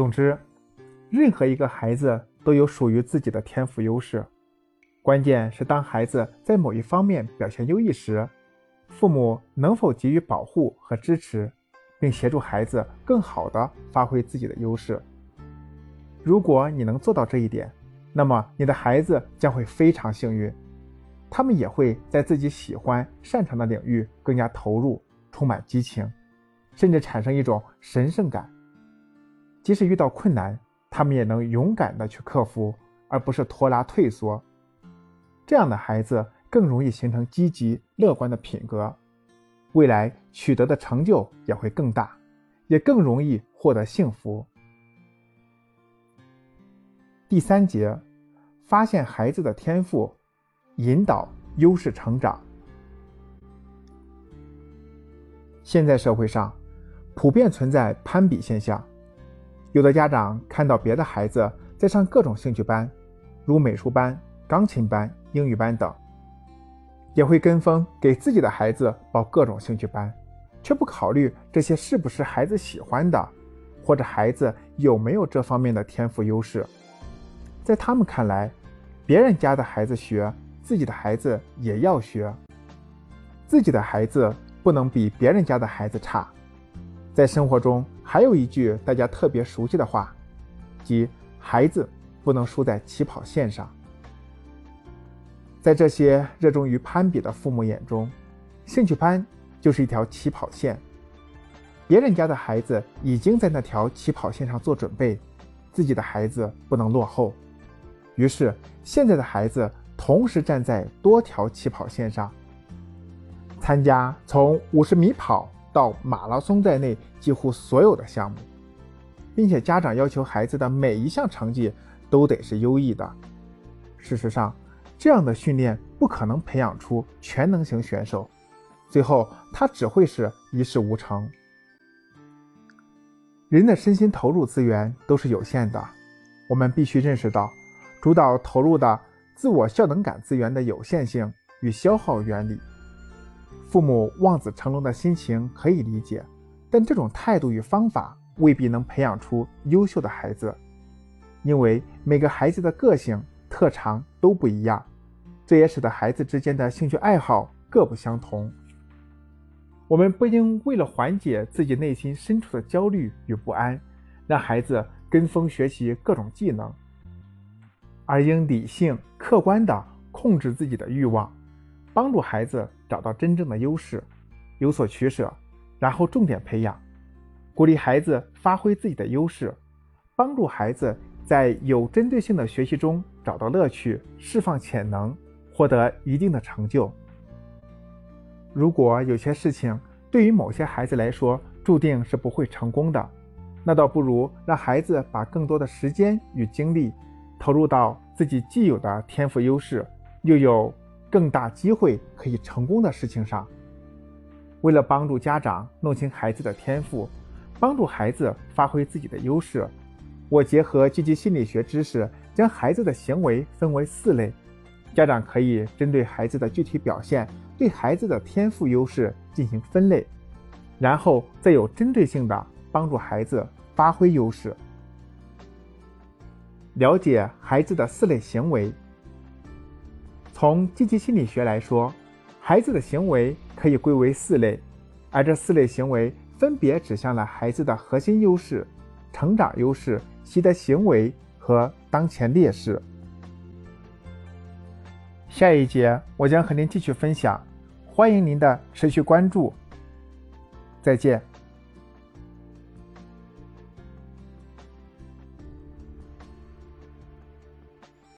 总之，任何一个孩子都有属于自己的天赋优势，关键是当孩子在某一方面表现优异时，父母能否给予保护和支持，并协助孩子更好地发挥自己的优势。如果你能做到这一点，那么你的孩子将会非常幸运，他们也会在自己喜欢、擅长的领域更加投入，充满激情，甚至产生一种神圣感。即使遇到困难，他们也能勇敢的去克服，而不是拖拉退缩。这样的孩子更容易形成积极乐观的品格，未来取得的成就也会更大，也更容易获得幸福。第三节，发现孩子的天赋，引导优势成长。现在社会上普遍存在攀比现象。有的家长看到别的孩子在上各种兴趣班，如美术班、钢琴班、英语班等，也会跟风给自己的孩子报各种兴趣班，却不考虑这些是不是孩子喜欢的，或者孩子有没有这方面的天赋优势。在他们看来，别人家的孩子学，自己的孩子也要学，自己的孩子不能比别人家的孩子差。在生活中，还有一句大家特别熟悉的话，即“孩子不能输在起跑线上”。在这些热衷于攀比的父母眼中，兴趣班就是一条起跑线，别人家的孩子已经在那条起跑线上做准备，自己的孩子不能落后。于是，现在的孩子同时站在多条起跑线上，参加从五十米跑。到马拉松在内几乎所有的项目，并且家长要求孩子的每一项成绩都得是优异的。事实上，这样的训练不可能培养出全能型选手，最后他只会是一事无成。人的身心投入资源都是有限的，我们必须认识到主导投入的自我效能感资源的有限性与消耗原理。父母望子成龙的心情可以理解，但这种态度与方法未必能培养出优秀的孩子，因为每个孩子的个性特长都不一样，这也使得孩子之间的兴趣爱好各不相同。我们不应为了缓解自己内心深处的焦虑与不安，让孩子跟风学习各种技能，而应理性客观地控制自己的欲望。帮助孩子找到真正的优势，有所取舍，然后重点培养，鼓励孩子发挥自己的优势，帮助孩子在有针对性的学习中找到乐趣，释放潜能，获得一定的成就。如果有些事情对于某些孩子来说注定是不会成功的，那倒不如让孩子把更多的时间与精力投入到自己既有的天赋优势，又有。更大机会可以成功的事情上，为了帮助家长弄清孩子的天赋，帮助孩子发挥自己的优势，我结合积极心理学知识，将孩子的行为分为四类。家长可以针对孩子的具体表现，对孩子的天赋优势进行分类，然后再有针对性的帮助孩子发挥优势。了解孩子的四类行为。从积极心理学来说，孩子的行为可以归为四类，而这四类行为分别指向了孩子的核心优势、成长优势、习得行为和当前劣势。下一节我将和您继续分享，欢迎您的持续关注。再见。